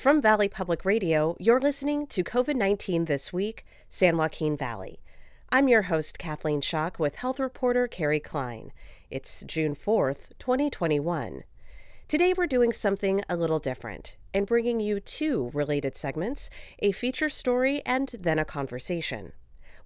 From Valley Public Radio, you're listening to COVID 19 This Week, San Joaquin Valley. I'm your host, Kathleen Schock, with health reporter Kerry Klein. It's June 4th, 2021. Today, we're doing something a little different and bringing you two related segments a feature story and then a conversation.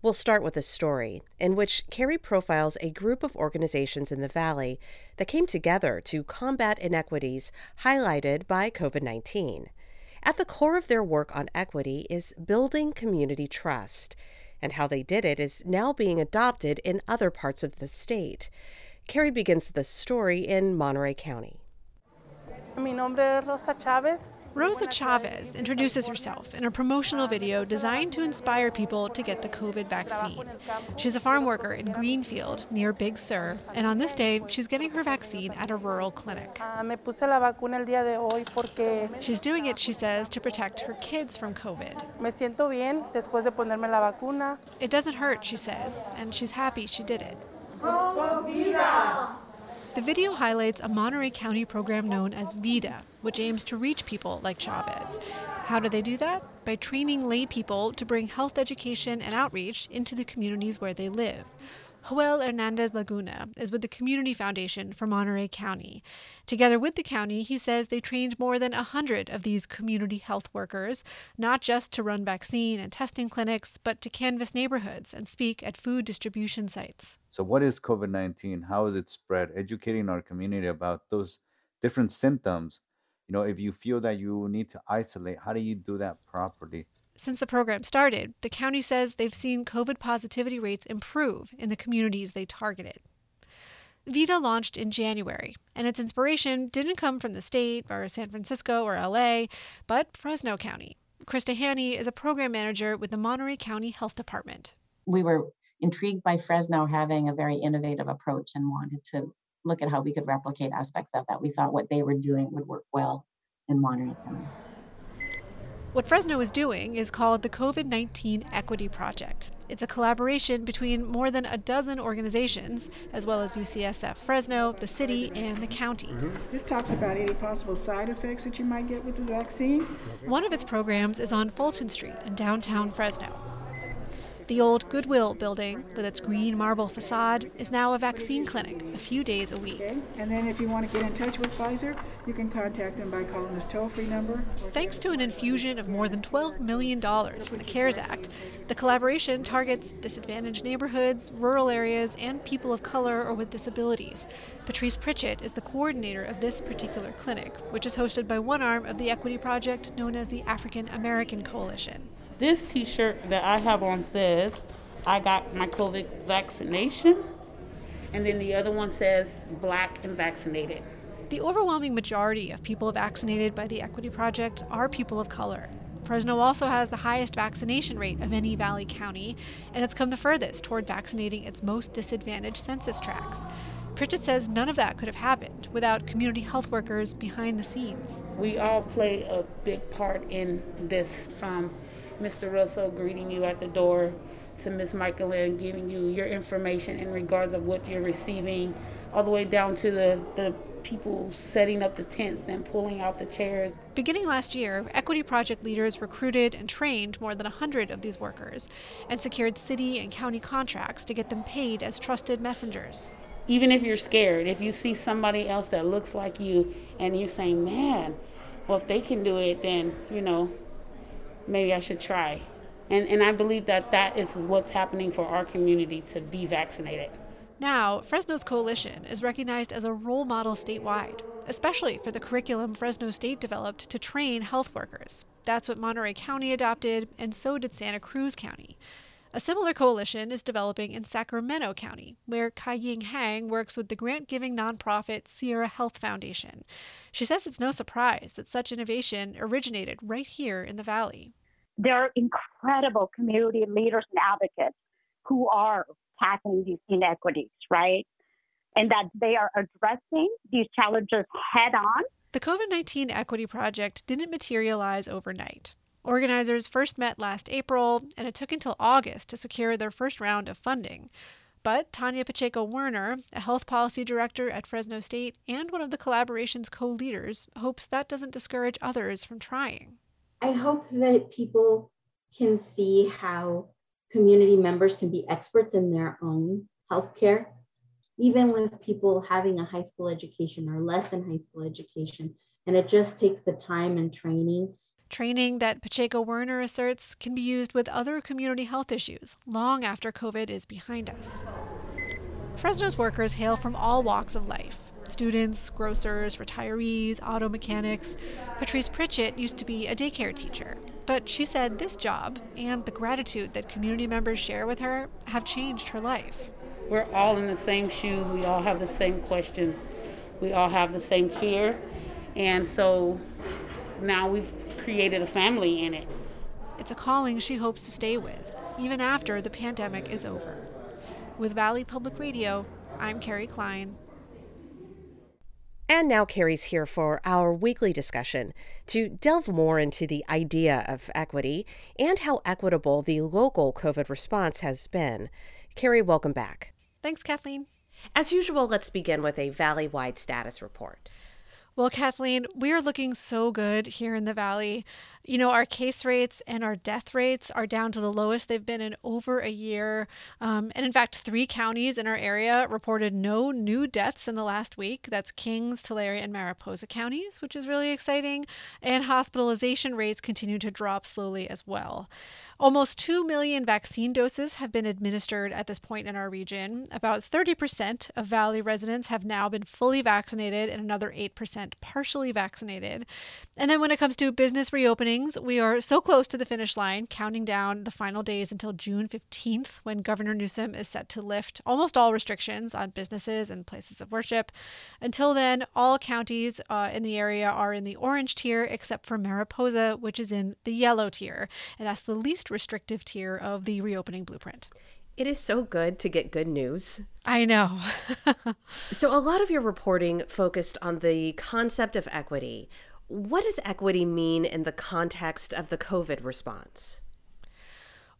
We'll start with a story in which Kerry profiles a group of organizations in the Valley that came together to combat inequities highlighted by COVID 19. At the core of their work on equity is building community trust, and how they did it is now being adopted in other parts of the state. Kerry begins the story in Monterey County. Mi nombre es Rosa Chavez. Rosa Chavez introduces herself in a promotional video designed to inspire people to get the COVID vaccine. She's a farm worker in Greenfield near Big Sur, and on this day, she's getting her vaccine at a rural clinic. She's doing it, she says, to protect her kids from COVID. It doesn't hurt, she says, and she's happy she did it. The video highlights a Monterey County program known as VIDA, which aims to reach people like Chavez. How do they do that? By training lay people to bring health education and outreach into the communities where they live. Joel Hernandez Laguna is with the Community Foundation for Monterey County. Together with the county, he says they trained more than 100 of these community health workers, not just to run vaccine and testing clinics, but to canvass neighborhoods and speak at food distribution sites. So, what is COVID 19? How is it spread? Educating our community about those different symptoms. You know, if you feel that you need to isolate, how do you do that properly? Since the program started, the county says they've seen COVID positivity rates improve in the communities they targeted. VIDA launched in January, and its inspiration didn't come from the state or San Francisco or LA, but Fresno County. Krista Haney is a program manager with the Monterey County Health Department. We were intrigued by Fresno having a very innovative approach and wanted to look at how we could replicate aspects of that. We thought what they were doing would work well in Monterey County. What Fresno is doing is called the COVID 19 Equity Project. It's a collaboration between more than a dozen organizations, as well as UCSF Fresno, the city, and the county. Mm-hmm. This talks about any possible side effects that you might get with the vaccine. One of its programs is on Fulton Street in downtown Fresno. The old Goodwill building, with its green marble facade, is now a vaccine clinic a few days a week. Okay. And then if you want to get in touch with Pfizer, you can contact them by calling this toll free number. Thanks to an infusion of more than $12 million from the CARES Act, the collaboration targets disadvantaged neighborhoods, rural areas, and people of color or with disabilities. Patrice Pritchett is the coordinator of this particular clinic, which is hosted by one arm of the Equity Project known as the African American Coalition. This t shirt that I have on says, I got my COVID vaccination. And then the other one says, black and vaccinated. The overwhelming majority of people vaccinated by the Equity Project are people of color. Fresno also has the highest vaccination rate of any Valley county, and it's come the furthest toward vaccinating its most disadvantaged census tracts. Pritchett says none of that could have happened without community health workers behind the scenes. We all play a big part in this from Mr. Russell greeting you at the door to Miss Michaelin giving you your information in regards of what you're receiving, all the way down to the, the people setting up the tents and pulling out the chairs. Beginning last year, Equity Project leaders recruited and trained more than 100 of these workers and secured city and county contracts to get them paid as trusted messengers. Even if you're scared, if you see somebody else that looks like you and you say, man, well, if they can do it, then, you know, maybe I should try. And, and I believe that that is what's happening for our community to be vaccinated. Now, Fresno's coalition is recognized as a role model statewide, especially for the curriculum Fresno State developed to train health workers. That's what Monterey County adopted, and so did Santa Cruz County. A similar coalition is developing in Sacramento County, where Kaying Hang works with the grant giving nonprofit Sierra Health Foundation. She says it's no surprise that such innovation originated right here in the Valley. There are incredible community leaders and advocates who are tackling these inequities, right? And that they are addressing these challenges head on. The COVID 19 Equity Project didn't materialize overnight. Organizers first met last April, and it took until August to secure their first round of funding. But Tania Pacheco Werner, a health policy director at Fresno State and one of the collaboration's co leaders, hopes that doesn't discourage others from trying. I hope that people can see how community members can be experts in their own healthcare, even with people having a high school education or less than high school education. And it just takes the time and training. Training that Pacheco Werner asserts can be used with other community health issues long after COVID is behind us. Fresno's workers hail from all walks of life students, grocers, retirees, auto mechanics. Patrice Pritchett used to be a daycare teacher, but she said this job and the gratitude that community members share with her have changed her life. We're all in the same shoes, we all have the same questions, we all have the same fear, and so now we've created a family in it. It's a calling she hopes to stay with, even after the pandemic is over. With Valley Public Radio, I'm Kerry Klein. And now Kerry's here for our weekly discussion to delve more into the idea of equity and how equitable the local COVID response has been. Kerry, welcome back. Thanks, Kathleen. As usual, let's begin with a valley wide status report. Well, Kathleen, we are looking so good here in the Valley. You know, our case rates and our death rates are down to the lowest they've been in over a year. Um, and in fact, three counties in our area reported no new deaths in the last week. That's Kings, Tulare, and Mariposa counties, which is really exciting. And hospitalization rates continue to drop slowly as well. Almost 2 million vaccine doses have been administered at this point in our region. About 30% of Valley residents have now been fully vaccinated, and another 8% partially vaccinated. And then when it comes to business reopenings, we are so close to the finish line, counting down the final days until June 15th, when Governor Newsom is set to lift almost all restrictions on businesses and places of worship. Until then, all counties uh, in the area are in the orange tier, except for Mariposa, which is in the yellow tier. And that's the least restrictive tier of the reopening blueprint. It is so good to get good news. I know. so, a lot of your reporting focused on the concept of equity. What does equity mean in the context of the COVID response?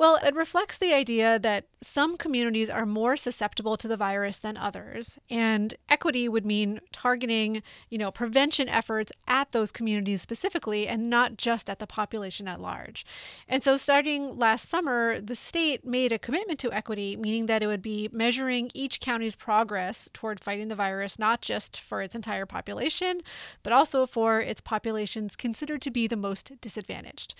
Well, it reflects the idea that some communities are more susceptible to the virus than others, and equity would mean targeting, you know, prevention efforts at those communities specifically and not just at the population at large. And so starting last summer, the state made a commitment to equity, meaning that it would be measuring each county's progress toward fighting the virus not just for its entire population, but also for its populations considered to be the most disadvantaged.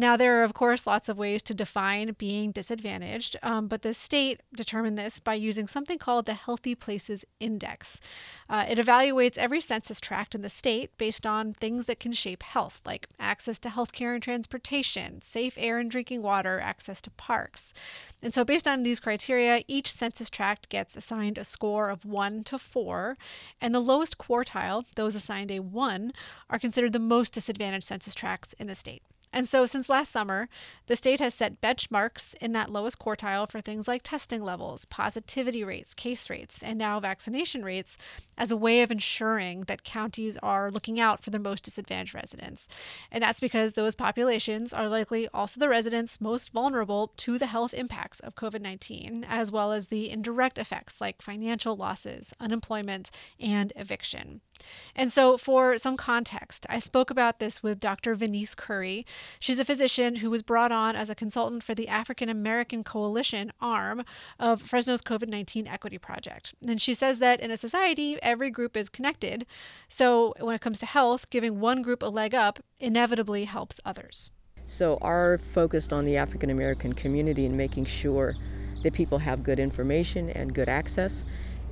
Now, there are, of course, lots of ways to define being disadvantaged, um, but the state determined this by using something called the Healthy Places Index. Uh, it evaluates every census tract in the state based on things that can shape health, like access to healthcare and transportation, safe air and drinking water, access to parks. And so, based on these criteria, each census tract gets assigned a score of 1 to 4, and the lowest quartile, those assigned a 1, are considered the most disadvantaged census tracts in the state. And so, since last summer, the state has set benchmarks in that lowest quartile for things like testing levels, positivity rates, case rates, and now vaccination rates as a way of ensuring that counties are looking out for the most disadvantaged residents. And that's because those populations are likely also the residents most vulnerable to the health impacts of COVID 19, as well as the indirect effects like financial losses, unemployment, and eviction. And so, for some context, I spoke about this with Dr. Venise Curry. She's a physician who was brought on as a consultant for the African American Coalition arm of Fresno's COVID 19 Equity Project. And she says that in a society, every group is connected. So, when it comes to health, giving one group a leg up inevitably helps others. So, our focused on the African American community and making sure that people have good information and good access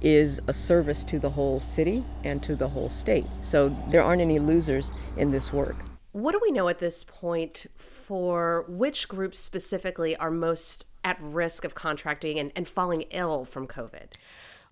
is a service to the whole city and to the whole state. So there aren't any losers in this work. What do we know at this point for which groups specifically are most at risk of contracting and, and falling ill from COVID?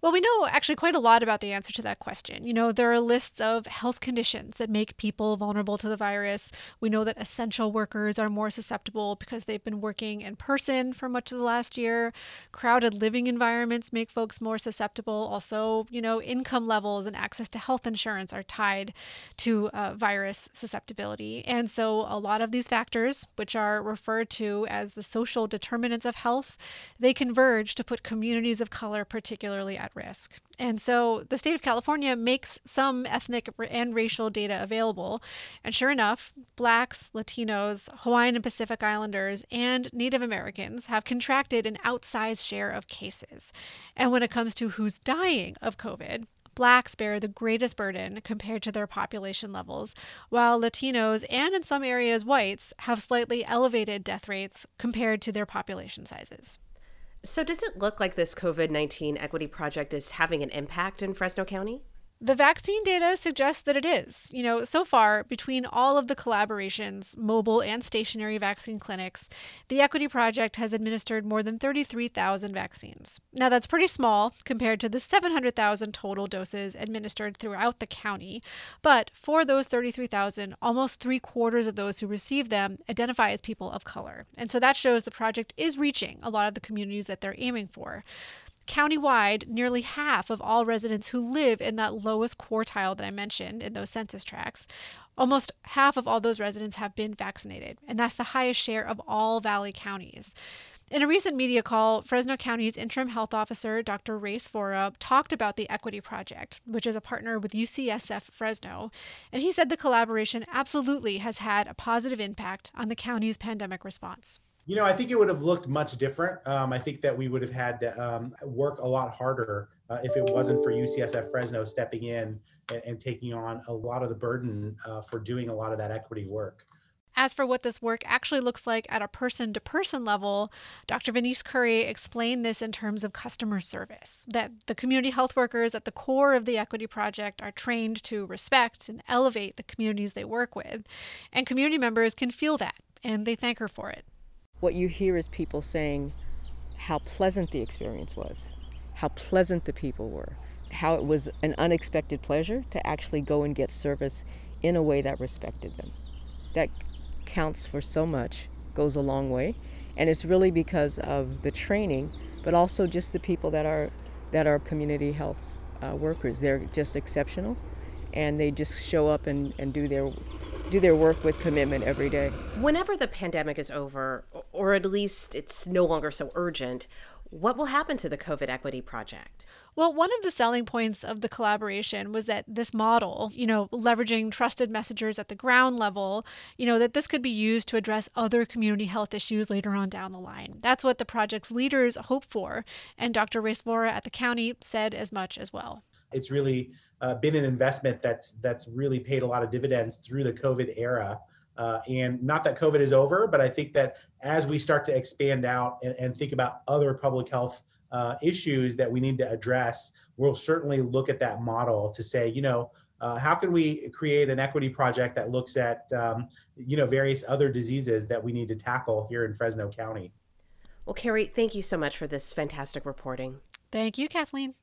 Well, we know actually quite a lot about the answer to that question. You know, there are lists of health conditions that make people vulnerable to the virus. We know that essential workers are more susceptible because they've been working in person for much of the last year. Crowded living environments make folks more susceptible. Also, you know, income levels and access to health insurance are tied to uh, virus susceptibility. And so, a lot of these factors, which are referred to as the social determinants of health, they converge to put communities of color particularly at risk. And so the state of California makes some ethnic and racial data available. And sure enough, blacks, Latinos, Hawaiian and Pacific Islanders, and Native Americans have contracted an outsized share of cases. And when it comes to who's dying of COVID, blacks bear the greatest burden compared to their population levels, while Latinos and in some areas whites have slightly elevated death rates compared to their population sizes. So, does it look like this COVID 19 equity project is having an impact in Fresno County? The vaccine data suggests that it is. You know, so far, between all of the collaborations, mobile and stationary vaccine clinics, the Equity Project has administered more than 33,000 vaccines. Now, that's pretty small compared to the 700,000 total doses administered throughout the county. But for those 33,000, almost three quarters of those who receive them identify as people of color. And so that shows the project is reaching a lot of the communities that they're aiming for. Countywide, nearly half of all residents who live in that lowest quartile that I mentioned in those census tracts, almost half of all those residents have been vaccinated, and that's the highest share of all Valley counties. In a recent media call, Fresno County's interim health officer, Dr. Rais Vohra, talked about the Equity Project, which is a partner with UCSF Fresno, and he said the collaboration absolutely has had a positive impact on the county's pandemic response. You know, I think it would have looked much different. Um, I think that we would have had to um, work a lot harder uh, if it wasn't for UCSF Fresno stepping in and, and taking on a lot of the burden uh, for doing a lot of that equity work. As for what this work actually looks like at a person to person level, Dr. Venise Curry explained this in terms of customer service that the community health workers at the core of the Equity Project are trained to respect and elevate the communities they work with. And community members can feel that, and they thank her for it what you hear is people saying how pleasant the experience was, how pleasant the people were, how it was an unexpected pleasure to actually go and get service in a way that respected them. That counts for so much, goes a long way, and it's really because of the training, but also just the people that are that are community health uh, workers. They're just exceptional, and they just show up and, and do their do their work with commitment every day. Whenever the pandemic is over, or at least it's no longer so urgent, what will happen to the COVID Equity Project? Well, one of the selling points of the collaboration was that this model, you know, leveraging trusted messengers at the ground level, you know, that this could be used to address other community health issues later on down the line. That's what the project's leaders hope for. And Dr. Rais Vohra at the county said as much as well. It's really uh, been an investment that's that's really paid a lot of dividends through the COVID era. Uh, and not that COVID is over, but I think that as we start to expand out and, and think about other public health uh, issues that we need to address, we'll certainly look at that model to say, you know, uh, how can we create an equity project that looks at, um, you know, various other diseases that we need to tackle here in Fresno County? Well, Kerry, thank you so much for this fantastic reporting. Thank you, Kathleen.